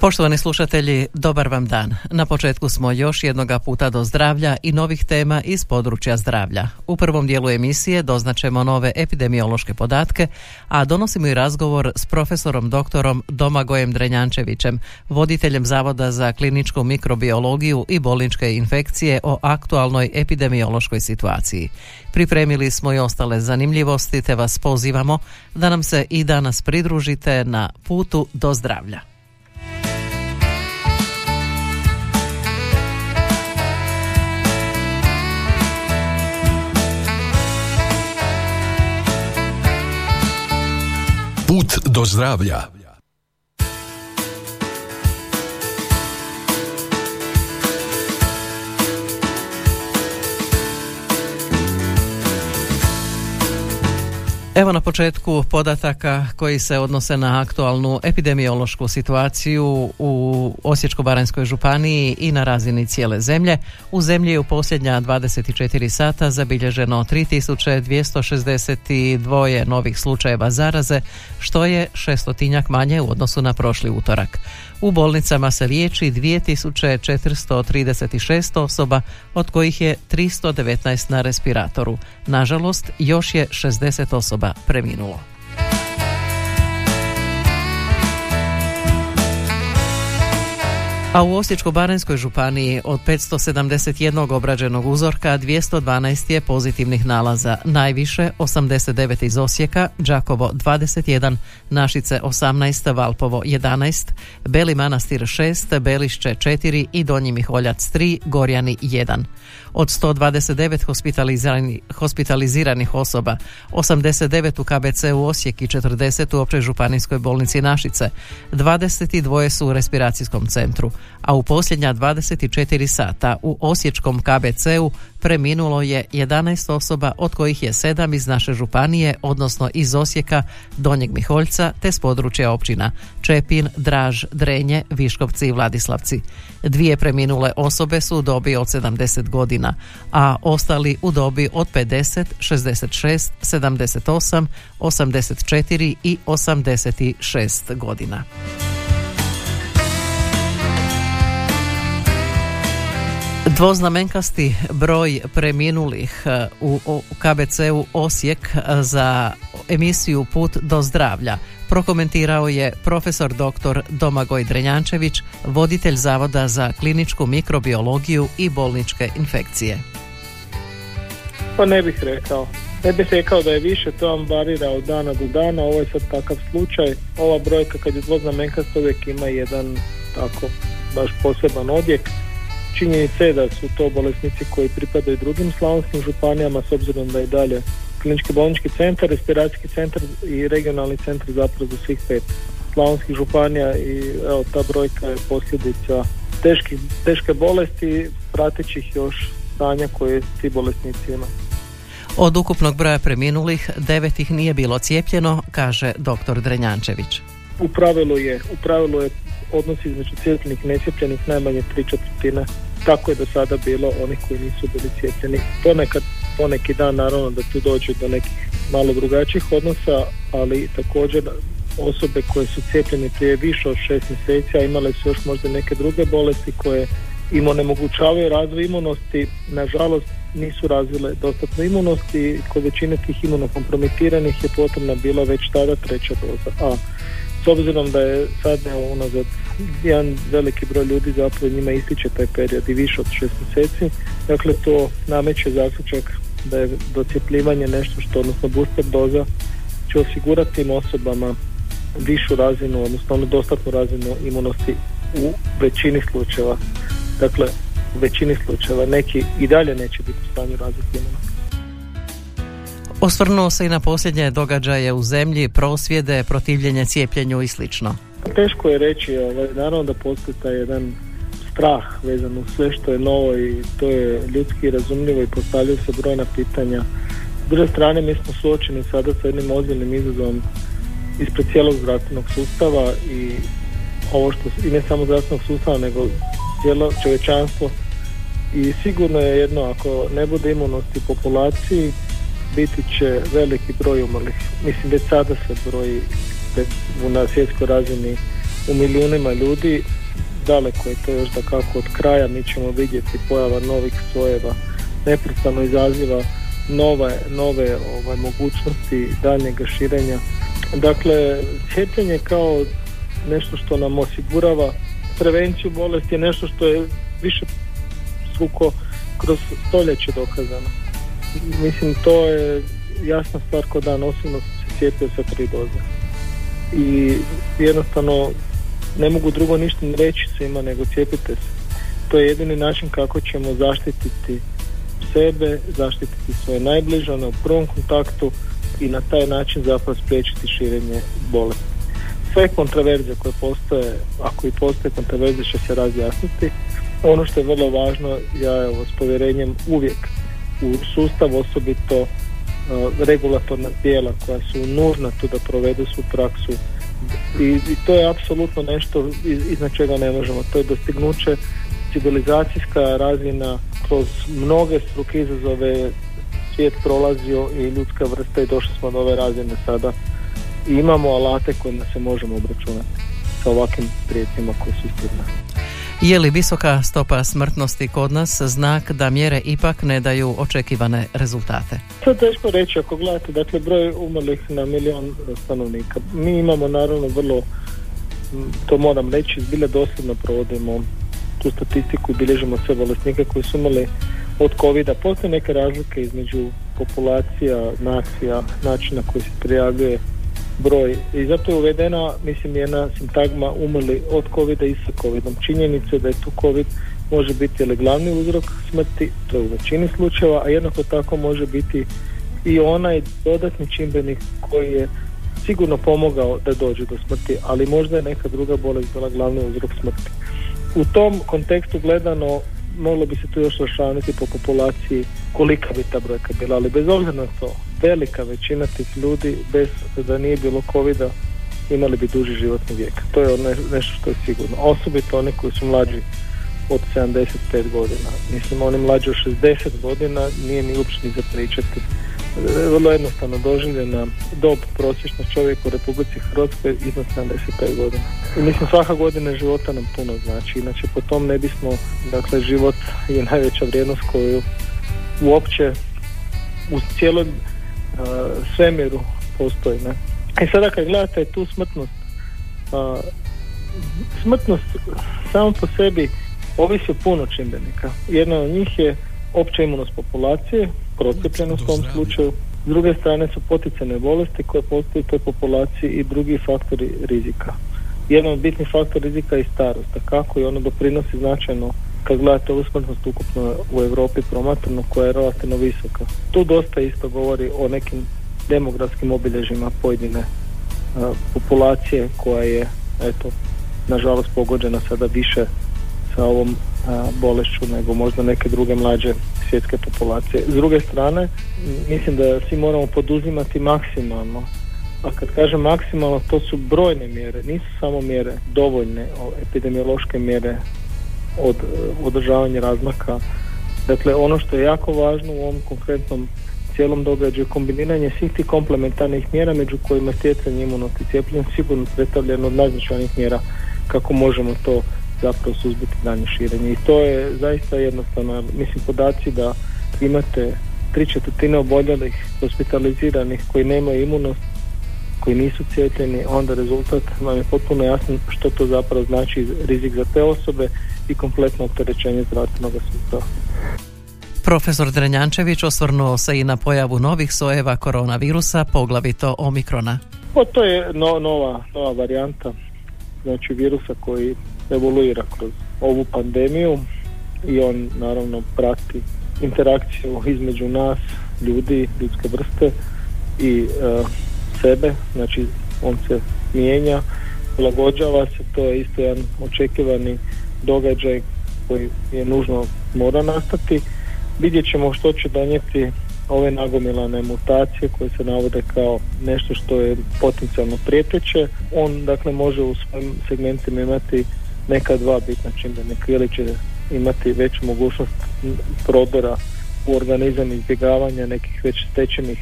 Poštovani slušatelji, dobar vam dan. Na početku smo još jednoga puta do zdravlja i novih tema iz područja zdravlja. U prvom dijelu emisije doznačemo nove epidemiološke podatke, a donosimo i razgovor s profesorom doktorom Domagojem Drenjančevićem, voditeljem Zavoda za kliničku mikrobiologiju i bolničke infekcije o aktualnoj epidemiološkoj situaciji. Pripremili smo i ostale zanimljivosti te vas pozivamo da nam se i danas pridružite na putu do zdravlja. Do zdravlja. Evo na početku podataka koji se odnose na aktualnu epidemiološku situaciju u Osječko-baranjskoj županiji i na razini cijele zemlje. U zemlji je u posljednja 24 sata zabilježeno 3262 novih slučajeva zaraze, što je šestotinjak manje u odnosu na prošli utorak. U bolnicama se liječi 2436 osoba, od kojih je 319 na respiratoru. Nažalost, još je 60 osoba preminulo. A u Osječko-baranjskoj županiji od 571 obrađenog uzorka 212 je pozitivnih nalaza, najviše 89 iz Osijeka, Đakovo 21, Našice 18, Valpovo 11, Beli Manastir 6, Belišće 4 i Donji Miholjac 3, Gorjani 1. Od 129 hospitaliziranih, hospitaliziranih osoba, 89 u KBC u Osijek i 40 u Općoj županijskoj bolnici Našice, 22 su u respiracijskom centru, a u posljednja 24 sata u Osječkom KBC-u preminulo je 11 osoba od kojih je 7 iz naše županije, odnosno iz Osijeka, Donjeg Miholjca te s područja općina Čepin, Draž, Drenje, Viškovci i Vladislavci. Dvije preminule osobe su u dobi od 70 godina, a ostali u dobi od 50, 66, 78, 84 i 86 godina. Dvoznamenkasti broj preminulih e, u KBC-u Osijek e, za emisiju Put do zdravlja prokomentirao je profesor dr. Domagoj Drenjančević, voditelj Zavoda za kliničku mikrobiologiju i bolničke infekcije. Pa ne bih rekao. Ne bih rekao da je više, to vam varira od dana do dana, ovo je sad takav slučaj. Ova brojka kad je dvoznamenkasta uvijek ima jedan tako baš poseban odjek Činjenica je da su to bolesnici koji pripadaju drugim slavonskim županijama s obzirom da je dalje klinički bolnički centar, respiracijski centar i regionalni centar zapravo za svih pet slavonskih županija i evo ta brojka je posljedica teški, teške bolesti pratećih još stanja koje ti bolesnici imaju. Od ukupnog broja preminulih, devet ih nije bilo cijepljeno, kaže dr. Drenjančević. U pravilu je, u pravilu je odnos između cijepljenih i necijepljenih najmanje tri četvrtine tako je do sada bilo onih koji nisu bili cijepljeni. Ponekad, poneki dan naravno da tu dođe do nekih malo drugačijih odnosa, ali također osobe koje su cijepljene prije više od šest mjeseci, a imale su još možda neke druge bolesti koje im onemogućavaju razvoj imunosti, nažalost nisu razvile dostatno imunosti, kod većine tih imunokompromitiranih je potrebna bila već tada treća doza. A s obzirom da je sad unazad jedan veliki broj ljudi zapravo njima ističe taj period i više od šest mjeseci, dakle to nameće zaključak da je docjepljivanje nešto što, odnosno booster doza će osigurati tim osobama višu razinu, odnosno onu dostatnu razinu imunosti u većini slučajeva. Dakle, u većini slučajeva neki i dalje neće biti u stanju razviti imunost. Osvrnuo se i na posljednje događaje u zemlji, prosvjede, protivljenje cijepljenju i slično. Teško je reći, ovaj, naravno da postoji taj jedan strah vezan uz sve što je novo i to je ljudski razumljivo i postavljaju se brojna pitanja. S druge strane mi smo suočeni sada sa jednim ozbiljnim izazovom ispred cijelog zdravstvenog sustava i ovo što i ne samo zdravstvenog sustava nego cijelo čovječanstvo i sigurno je jedno ako ne bude imunosti populaciji biti će veliki broj umrlih. Mislim već sada se broji na svjetskoj razini u milijunima ljudi daleko je to još da kako od kraja mi ćemo vidjeti pojava novih sojeva neprestano izaziva nove, nove ovaj, mogućnosti daljnjega širenja. Dakle cijepljenje kao nešto što nam osigurava prevenciju bolesti je nešto što je više struko kroz stoljeće dokazano. Mislim to je jasna stvar kod dan osobno se cijepio sa tri doze. I jednostavno ne mogu drugo ništa reći svima nego cijepite se. To je jedini način kako ćemo zaštititi sebe, zaštititi svoje najbliže na prvom kontaktu i na taj način zapravo spriječiti širenje bolesti. Sve kontraverze koje postoje, ako i postoje kontraverze će se razjasniti. Ono što je vrlo važno, ja evo s povjerenjem uvijek u sustav osobito uh, regulatorna tijela koja su nužna tu da provedu svu praksu i, i to je apsolutno nešto iz, iznad čega ne možemo. To je dostignuće civilizacijska razina kroz mnoge struke izazove svijet prolazio i ljudska vrsta i došli smo do ove razine sada i imamo alate kojima se možemo obračunati sa ovakvim prijetnjima koji su ispred je li visoka stopa smrtnosti kod nas znak da mjere ipak ne daju očekivane rezultate? To je teško reći ako gledate, dakle broj umrlih na milion stanovnika. Mi imamo naravno vrlo, to moram reći, zbilja dosljedno provodimo tu statistiku i bilježimo sve bolesnike koji su umrli od covid Postoje neke razlike između populacija, nacija, načina koji se prijavljuje broj i zato je uvedena mislim jedna sintagma umrli od covid i sa covidom. Činjenica da je tu covid može biti ili glavni uzrok smrti, to je u većini slučajeva, a jednako tako može biti i onaj dodatni čimbenik koji je sigurno pomogao da dođe do smrti, ali možda je neka druga bolest bila glavni uzrok smrti. U tom kontekstu gledano moglo bi se tu još rašaviti po populaciji kolika bi ta brojka bila, ali bez obzira na to, velika većina tih ljudi bez da nije bilo covida imali bi duži životni vijek. To je nešto što je sigurno. Osobito oni koji su mlađi od 75 godina. Mislim, oni mlađi od 60 godina nije ni uopće ni za pričati vrlo jednostavno doživljena dob prosječnog čovjeka u Republici Hrvatskoj iznad 75 godina. I mislim svaka godina života nam puno znači, inače po tom ne bismo, dakle život je najveća vrijednost koju uopće u cijelom uh, svemiru postoji. Ne? I sada kad gledate tu smrtnost, uh, smrtnost samo po sebi ovisi o puno čimbenika. Jedna od njih je opća imunost populacije, procijepljenost u tom slučaju. S druge strane su poticane bolesti koje postoje u toj populaciji i drugi faktori rizika. Jedan od bitnih faktora rizika je starost, kako i ono doprinosi značajno kad gledate usmrtnost ukupno u Europi promatrano koja je relativno visoka. Tu dosta isto govori o nekim demografskim obilježjima pojedine populacije koja je eto nažalost pogođena sada više sa ovom bolešću nego možda neke druge mlađe svjetske populacije. S druge strane, mislim da svi moramo poduzimati maksimalno. A kad kažem maksimalno, to su brojne mjere, nisu samo mjere dovoljne, epidemiološke mjere od održavanja razmaka. Dakle, ono što je jako važno u ovom konkretnom cijelom događaju kombiniranje svih tih komplementarnih mjera među kojima stjecanje imunosti cijepljenja sigurno predstavlja od najznačajnijih mjera kako možemo to zapravo suzbiti danje širenje. I to je zaista jednostavno, mislim podaci da imate tri četvrtine oboljelih, hospitaliziranih koji nemaju imunost, koji nisu cijepljeni, onda rezultat vam je potpuno jasno što to zapravo znači rizik za te osobe i kompletno opterećenje zdravstvenog sustava. Profesor Drenjančević osvrnuo se i na pojavu novih sojeva koronavirusa, poglavito omikrona. O, to je nova, nova varijanta znači virusa koji evoluira kroz ovu pandemiju i on naravno prati interakciju između nas, ljudi, ljudske vrste i e, sebe, znači on se mijenja, prilagođava se, to je isto jedan očekivani događaj koji je nužno mora nastati. Vidjet ćemo što će donijeti ove nagomilane mutacije koje se navode kao nešto što je potencijalno prijeteće. On dakle može u svojim segmentima imati neka dva bitna čimbenika ili će imati veću mogućnost prodora u organizam izbjegavanja nekih već stečenih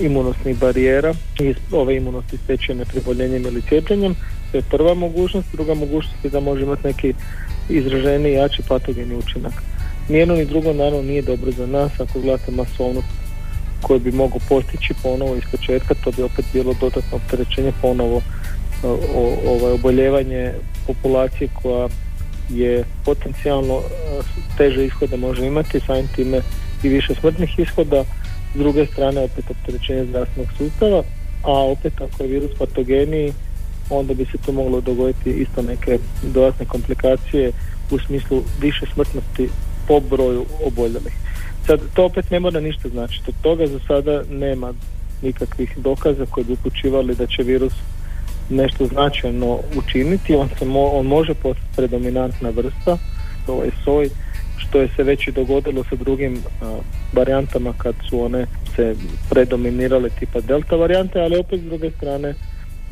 imunosnih barijera i ove imunosti stečene preboljenjem ili cijepljenjem. To je prva mogućnost. Druga mogućnost je da može imati neki izraženiji jači patogeni učinak. Nijedno ni drugo naravno nije dobro za nas ako gledate masovnost koju bi mogu postići ponovo iz početka, to bi opet bilo dodatno opterećenje ponovo ovaj, oboljevanje populacije koja je potencijalno teže ishode može imati, samim time i više smrtnih ishoda, s druge strane opet opterećenje zdravstvenog sustava, a opet ako je virus patogeniji, onda bi se tu moglo dogoditi isto neke dodatne komplikacije u smislu više smrtnosti po broju oboljelih. Sad, to opet ne mora ništa značiti. Od toga za sada nema nikakvih dokaza koji bi upućivali da će virus nešto značajno učiniti. On, se on može postati predominantna vrsta, to je soj, što je se već i dogodilo sa drugim varijantama kad su one se predominirale tipa delta varijante, ali opet s druge strane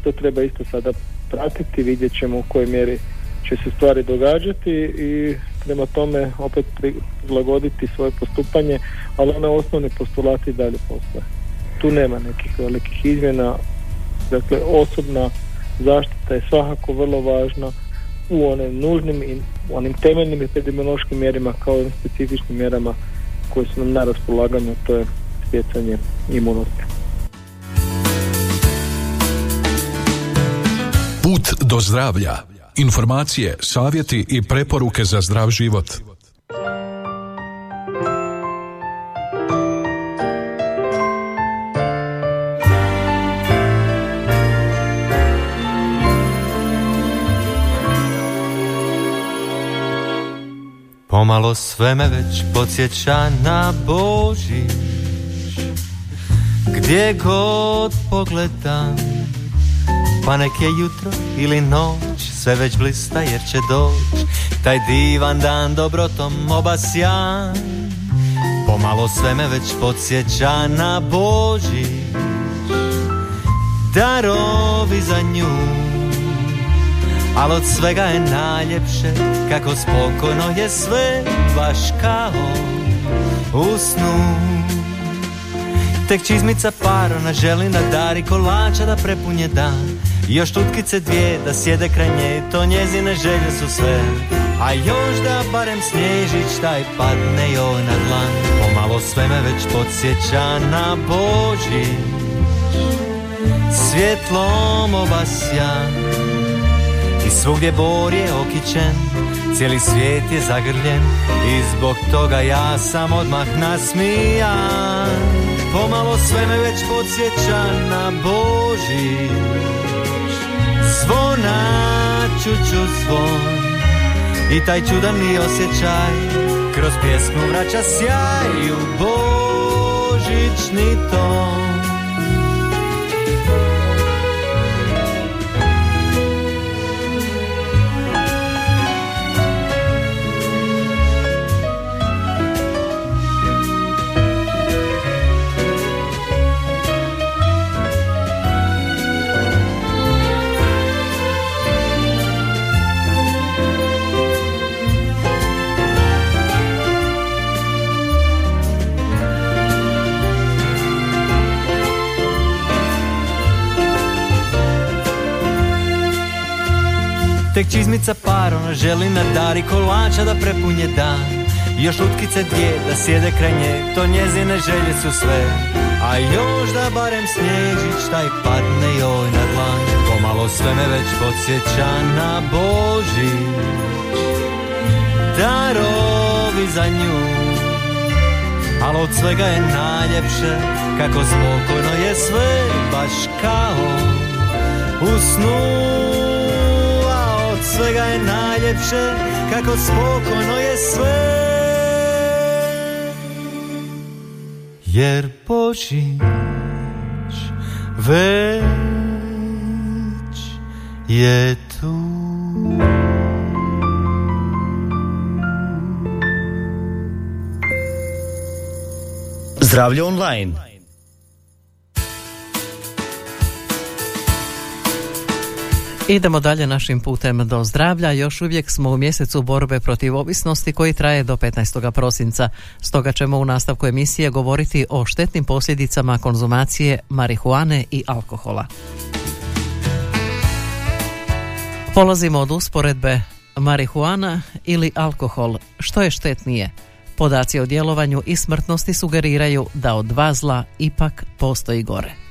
to treba isto sada pratiti, vidjet ćemo u kojoj mjeri će se stvari događati i prema tome opet prilagoditi svoje postupanje, ali one osnovni postulati dalje postoje. Tu nema nekih velikih izmjena, dakle osobna zaštita je svakako vrlo važna u onim nužnim i onim temeljnim epidemiološkim mjerima kao i specifičnim mjerama koje su nam na raspolaganju, to je stjecanje imunosti. Put do zdravlja. Informacije, savjeti i preporuke za zdrav život. Pomalo sve me već podsjeća na Božić Gdje god pogledam Pa nek je jutro ili noć Sve već blista jer će doć. Taj divan dan dobrotom obasjan. Pomalo sve me već podsjeća na Božić. Darovi za nju. Al od svega je najljepše Kako spokojno je sve Baš kao u snu. Tek čizmica parona želi na dari kolača da prepunje dan Još tutkice dvije da sjede kraj nje To njezine želje su sve. A još da barem snježić taj padne joj na dlan. Pomalo sve me već podsjeća na Boži Svjetlom obasjan i svugdje bor je okićen Cijeli svijet je zagrljen. I zbog toga ja sam odmah nasmijan. Pomalo sve me već podsjeća na Božić Zvona čuću zvon. I taj čudani osjećaj Kroz pjesmu vraća sjaj u božićni ton Čizmica parona želi na dari kolača da prepunje dan. Još utkice dvije da sjede kraj nje, to njezine želje su sve. A još da barem snježić taj padne joj na dlan. Pomalo sve me već podsjeća na Boži Darovi za nju. Al od svega je najljepše Kako spokojno je sve Baš kao u svega je najljepše kako spokojno je sve. Jer počinješ već je tu. Zdravlje online. Idemo dalje našim putem do zdravlja. Još uvijek smo u mjesecu borbe protiv ovisnosti koji traje do 15. prosinca. Stoga ćemo u nastavku emisije govoriti o štetnim posljedicama konzumacije marihuane i alkohola. Polazimo od usporedbe marihuana ili alkohol. Što je štetnije? Podaci o djelovanju i smrtnosti sugeriraju da od dva zla ipak postoji gore.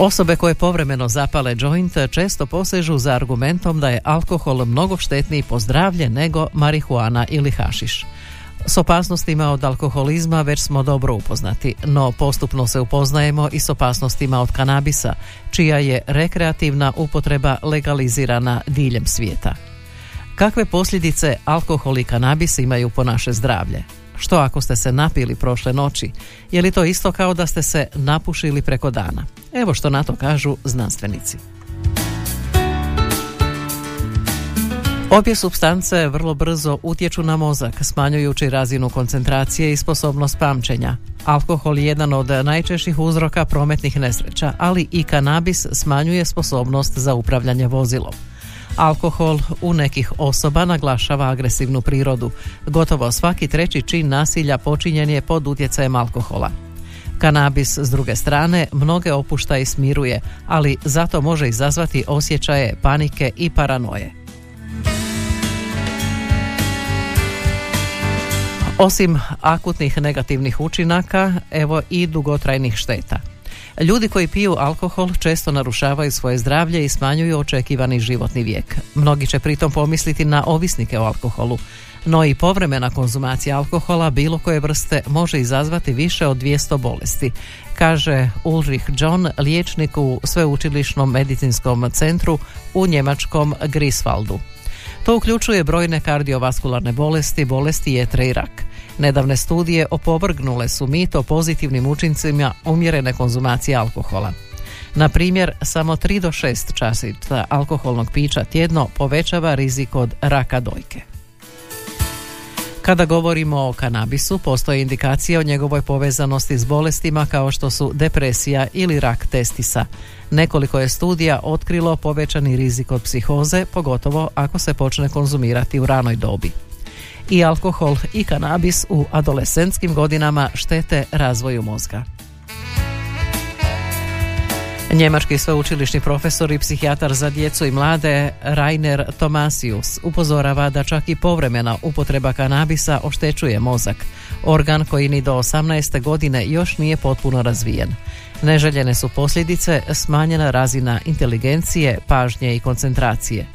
Osobe koje povremeno zapale joint često posežu za argumentom da je alkohol mnogo štetniji po zdravlje nego marihuana ili hašiš. S opasnostima od alkoholizma već smo dobro upoznati, no postupno se upoznajemo i s opasnostima od kanabisa, čija je rekreativna upotreba legalizirana diljem svijeta. Kakve posljedice alkohol i kanabis imaju po naše zdravlje? Što ako ste se napili prošle noći? Je li to isto kao da ste se napušili preko dana? Evo što na to kažu znanstvenici. Obje substance vrlo brzo utječu na mozak, smanjujući razinu koncentracije i sposobnost pamćenja. Alkohol je jedan od najčešćih uzroka prometnih nesreća, ali i kanabis smanjuje sposobnost za upravljanje vozilom. Alkohol u nekih osoba naglašava agresivnu prirodu. Gotovo svaki treći čin nasilja počinjen je pod utjecajem alkohola. Kanabis, s druge strane, mnoge opušta i smiruje, ali zato može izazvati osjećaje panike i paranoje. Osim akutnih negativnih učinaka, evo i dugotrajnih šteta. Ljudi koji piju alkohol često narušavaju svoje zdravlje i smanjuju očekivani životni vijek. Mnogi će pritom pomisliti na ovisnike o alkoholu, no i povremena konzumacija alkohola bilo koje vrste može izazvati više od 200 bolesti, kaže Ulrich John, liječnik u sveučilišnom medicinskom centru u njemačkom Griswaldu. To uključuje brojne kardiovaskularne bolesti, bolesti jetre i rak. Nedavne studije opovrgnule su mit o pozitivnim učincima umjerene konzumacije alkohola. Na primjer, samo 3 do 6 časica alkoholnog pića tjedno povećava rizik od raka dojke. Kada govorimo o kanabisu, postoje indikacije o njegovoj povezanosti s bolestima kao što su depresija ili rak testisa. Nekoliko je studija otkrilo povećani rizik od psihoze, pogotovo ako se počne konzumirati u ranoj dobi i alkohol i kanabis u adolescentskim godinama štete razvoju mozga. Njemački sveučilišni profesor i psihijatar za djecu i mlade Rainer Tomasius upozorava da čak i povremena upotreba kanabisa oštećuje mozak, organ koji ni do 18. godine još nije potpuno razvijen. Neželjene su posljedice smanjena razina inteligencije, pažnje i koncentracije.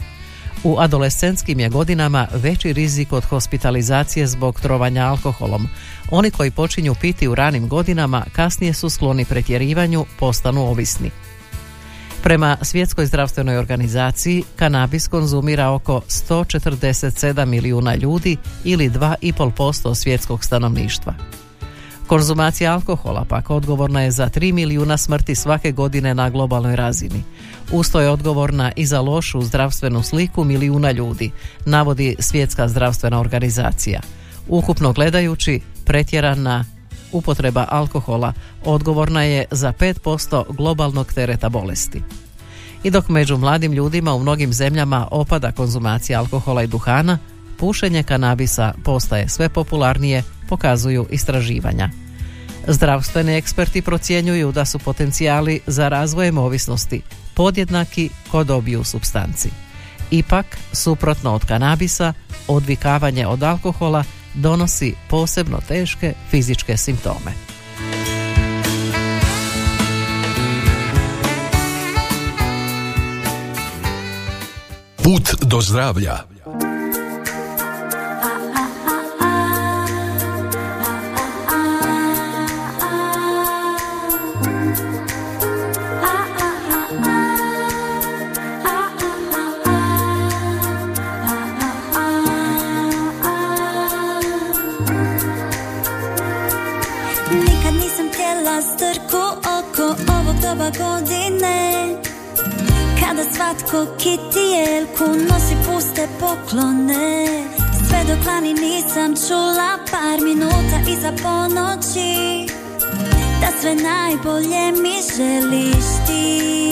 U adolescentskim je godinama veći rizik od hospitalizacije zbog trovanja alkoholom. Oni koji počinju piti u ranim godinama kasnije su skloni pretjerivanju, postanu ovisni. Prema Svjetskoj zdravstvenoj organizaciji, kanabis konzumira oko 147 milijuna ljudi ili 2,5% svjetskog stanovništva. Konzumacija alkohola pak odgovorna je za 3 milijuna smrti svake godine na globalnoj razini. Usto je odgovorna i za lošu zdravstvenu sliku milijuna ljudi, navodi Svjetska zdravstvena organizacija. Ukupno gledajući, pretjerana upotreba alkohola odgovorna je za 5% globalnog tereta bolesti. I dok među mladim ljudima u mnogim zemljama opada konzumacija alkohola i duhana, pušenje kanabisa postaje sve popularnije, pokazuju istraživanja. Zdravstveni eksperti procjenjuju da su potencijali za razvojem ovisnosti podjednaki kod obiju substanci. Ipak, suprotno od kanabisa, odvikavanje od alkohola donosi posebno teške fizičke simptome. Put do zdravlja Kada svatko kiti jelku nosi puste poklone? Sve dok lanac ali nisam čula par minuta iza ponoći. Da sve najbolje mi želiš ti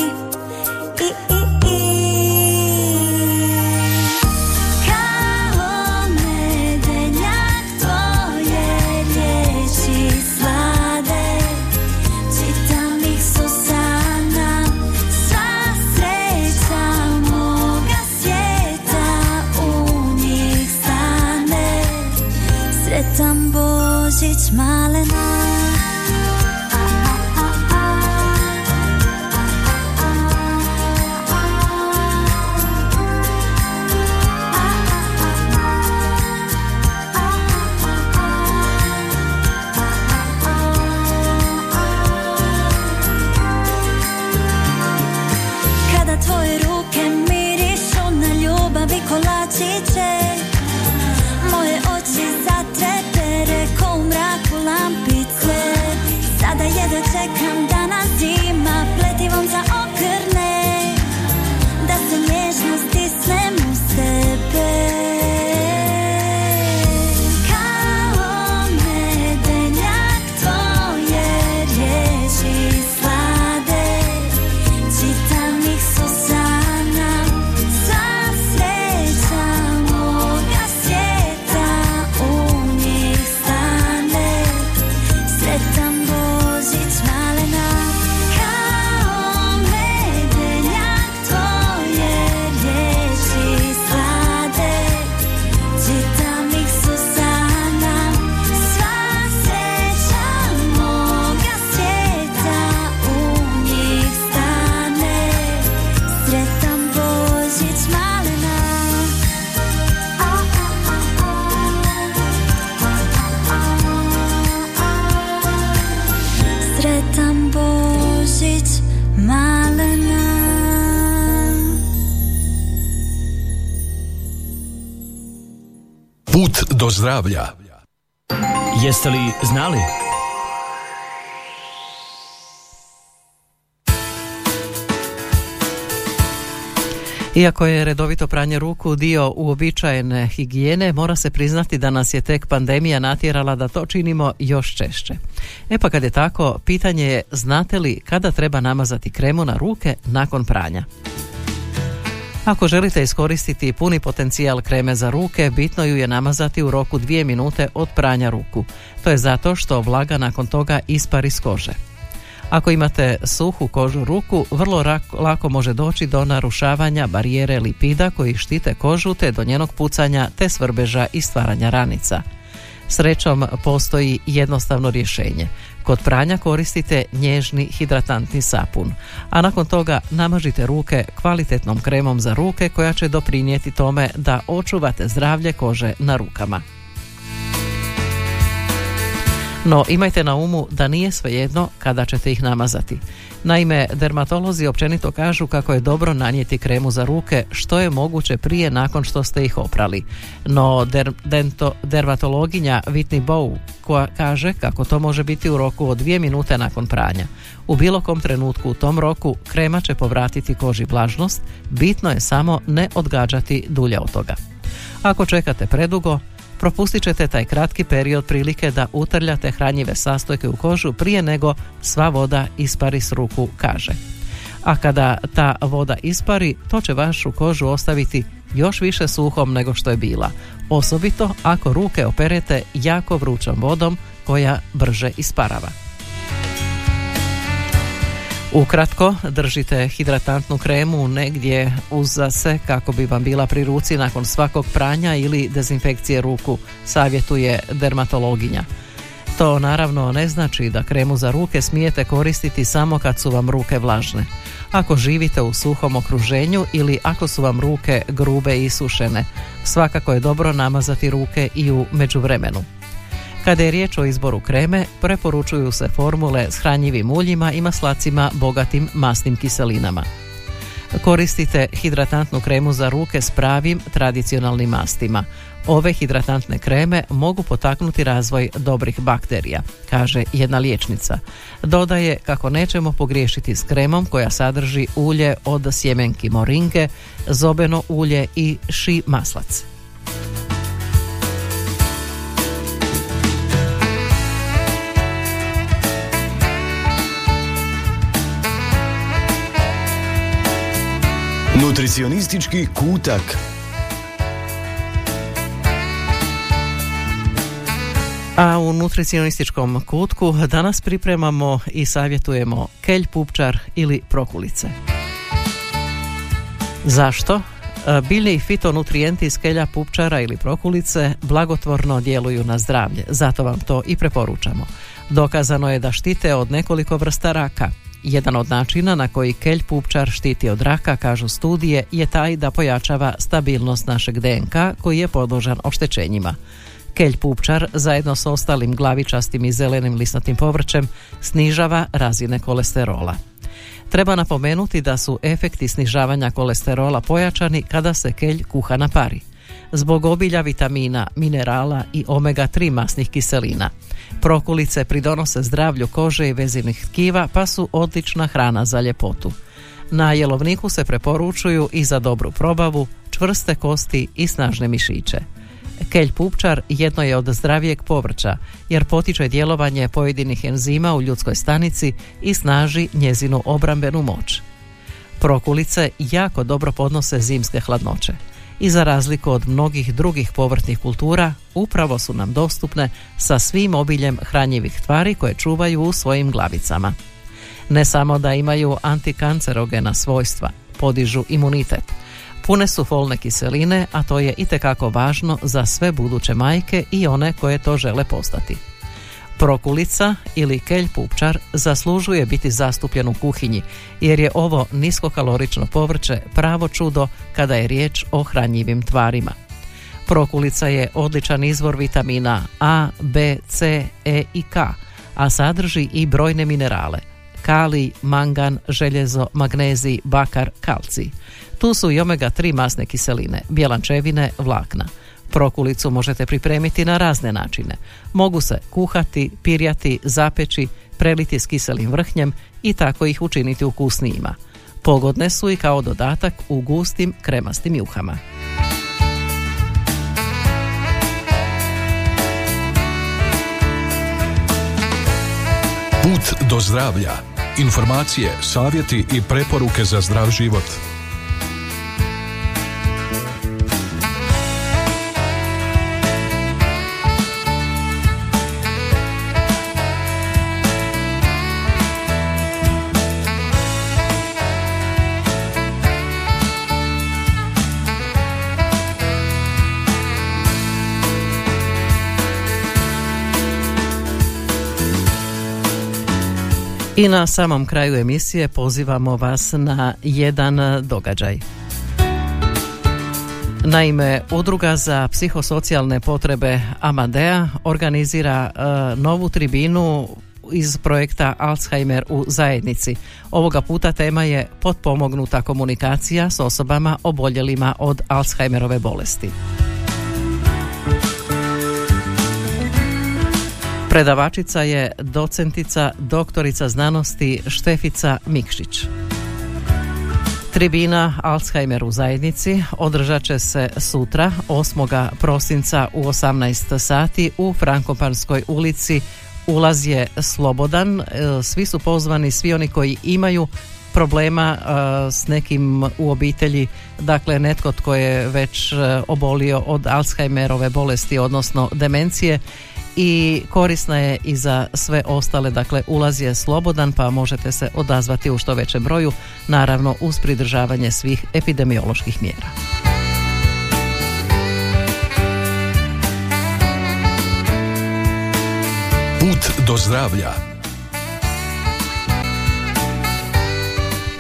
zdravlja. Jeste li znali? Iako je redovito pranje ruku dio uobičajene higijene, mora se priznati da nas je tek pandemija natjerala da to činimo još češće. E pa kad je tako, pitanje je znate li kada treba namazati kremu na ruke nakon pranja? Ako želite iskoristiti puni potencijal kreme za ruke, bitno ju je namazati u roku dvije minute od pranja ruku. To je zato što vlaga nakon toga ispari s kože. Ako imate suhu kožu ruku, vrlo lako može doći do narušavanja barijere lipida koji štite kožu te do njenog pucanja te svrbeža i stvaranja ranica. Srećom postoji jednostavno rješenje. Kod pranja koristite nježni hidratantni sapun, a nakon toga namažite ruke kvalitetnom kremom za ruke koja će doprinijeti tome da očuvate zdravlje kože na rukama. No imajte na umu da nije svejedno kada ćete ih namazati. Naime, dermatolozi općenito kažu kako je dobro nanijeti kremu za ruke što je moguće prije nakon što ste ih oprali. No der, dento, dermatologinja Whitney Bow koja kaže kako to može biti u roku od dvije minute nakon pranja. U bilo kom trenutku u tom roku krema će povratiti koži vlažnost, bitno je samo ne odgađati dulje od toga. Ako čekate predugo, propustit ćete taj kratki period prilike da utrljate hranjive sastojke u kožu prije nego sva voda ispari s ruku, kaže. A kada ta voda ispari, to će vašu kožu ostaviti još više suhom nego što je bila. Osobito ako ruke operete jako vrućom vodom koja brže isparava. Ukratko, držite hidratantnu kremu negdje uza se kako bi vam bila pri ruci nakon svakog pranja ili dezinfekcije ruku, savjetuje dermatologinja. To naravno ne znači da kremu za ruke smijete koristiti samo kad su vam ruke vlažne. Ako živite u suhom okruženju ili ako su vam ruke grube i sušene, svakako je dobro namazati ruke i u međuvremenu. Kada je riječ o izboru kreme, preporučuju se formule s hranjivim uljima i maslacima bogatim masnim kiselinama. Koristite hidratantnu kremu za ruke s pravim tradicionalnim mastima. Ove hidratantne kreme mogu potaknuti razvoj dobrih bakterija, kaže jedna liječnica. Dodaje kako nećemo pogriješiti s kremom koja sadrži ulje od sjemenki moringe, zobeno ulje i ši maslac. Nutricionistički kutak. A u nutricionističkom kutku danas pripremamo i savjetujemo kelj pupčar ili prokulice. Zašto? E, biljni fitonutrijenti iz kelja pupčara ili prokulice blagotvorno djeluju na zdravlje, zato vam to i preporučamo. Dokazano je da štite od nekoliko vrsta raka. Jedan od načina na koji kelj pupčar štiti od raka, kažu studije, je taj da pojačava stabilnost našeg DNK koji je podložan oštećenjima. Kelj pupčar zajedno s ostalim glavičastim i zelenim lisnatim povrćem snižava razine kolesterola. Treba napomenuti da su efekti snižavanja kolesterola pojačani kada se kelj kuha na pari. Zbog obilja vitamina, minerala i omega-3 masnih kiselina. Prokulice pridonose zdravlju kože i vezivnih tkiva pa su odlična hrana za ljepotu. Na jelovniku se preporučuju i za dobru probavu, čvrste kosti i snažne mišiće. Kelj pupčar jedno je od zdravijeg povrća jer potiče djelovanje pojedinih enzima u ljudskoj stanici i snaži njezinu obrambenu moć. Prokulice jako dobro podnose zimske hladnoće i za razliku od mnogih drugih povrtnih kultura upravo su nam dostupne sa svim obiljem hranjivih tvari koje čuvaju u svojim glavicama. Ne samo da imaju antikancerogena svojstva, podižu imunitet, Pune su folne kiseline, a to je itekako važno za sve buduće majke i one koje to žele postati. Prokulica ili kelj pupčar zaslužuje biti zastupljen u kuhinji jer je ovo niskokalorično povrće pravo čudo kada je riječ o hranjivim tvarima. Prokulica je odličan izvor vitamina A, B, C, E i K, a sadrži i brojne minerale – kalij, mangan, željezo, magnezij, bakar, kalcij. Tu su i omega-3 masne kiseline, bjelančevine, vlakna. Prokulicu možete pripremiti na razne načine. Mogu se kuhati, pirjati, zapeći, preliti s kiselim vrhnjem i tako ih učiniti ukusnijima. Pogodne su i kao dodatak u gustim kremastim juhama. Put do zdravlja. Informacije, savjeti i preporuke za zdrav život. I na samom kraju emisije pozivamo vas na jedan događaj. Naime, Udruga za psihosocijalne potrebe Amadea organizira e, novu tribinu iz projekta Alzheimer u zajednici. Ovoga puta tema je potpomognuta komunikacija s osobama oboljelima od Alzheimerove bolesti. Predavačica je docentica, doktorica znanosti Štefica Mikšić. Tribina Alzheimer u zajednici održat će se sutra 8. prosinca u 18 sati u Frankopanskoj ulici. Ulaz je slobodan, e, svi su pozvani, svi oni koji imaju problema e, s nekim u obitelji, dakle netko tko je već e, obolio od Alzheimerove bolesti, odnosno demencije i korisna je i za sve ostale, dakle ulaz je slobodan pa možete se odazvati u što većem broju, naravno uz pridržavanje svih epidemioloških mjera. Put do zdravlja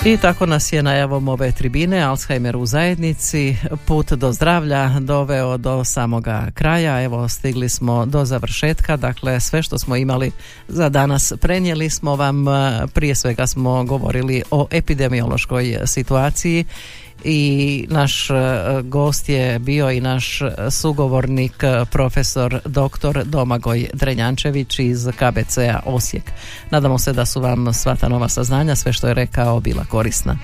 I tako nas je najavom ove tribine Alzheimer u zajednici put do zdravlja doveo do samoga kraja. Evo stigli smo do završetka, dakle sve što smo imali za danas prenijeli smo vam. Prije svega smo govorili o epidemiološkoj situaciji i naš e, gost je bio i naš sugovornik e, profesor dr. Domagoj Drenjančević iz KBC-a Osijek. Nadamo se da su vam sva ta nova saznanja, sve što je rekao, bila korisna.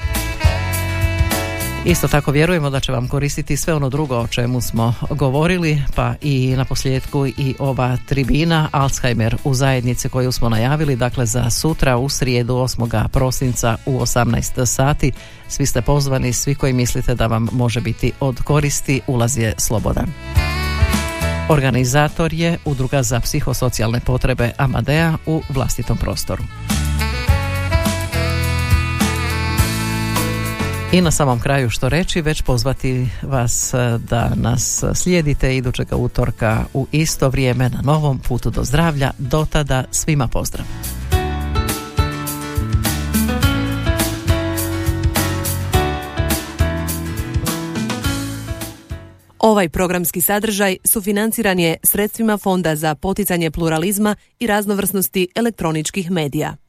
Isto tako vjerujemo da će vam koristiti sve ono drugo o čemu smo govorili, pa i na posljedku i ova tribina Alzheimer u zajednici koju smo najavili, dakle za sutra u srijedu 8. prosinca u 18 sati. Svi ste pozvani, svi koji mislite da vam može biti od koristi, ulaz je slobodan. Organizator je Udruga za psihosocijalne potrebe Amadea u vlastitom prostoru. I na samom kraju što reći, već pozvati vas e, da nas slijedite idućega utorka u isto vrijeme na novom putu do zdravlja. Do tada svima pozdrav! Ovaj programski sadržaj sufinanciran je sredstvima Fonda za poticanje pluralizma i raznovrsnosti elektroničkih medija.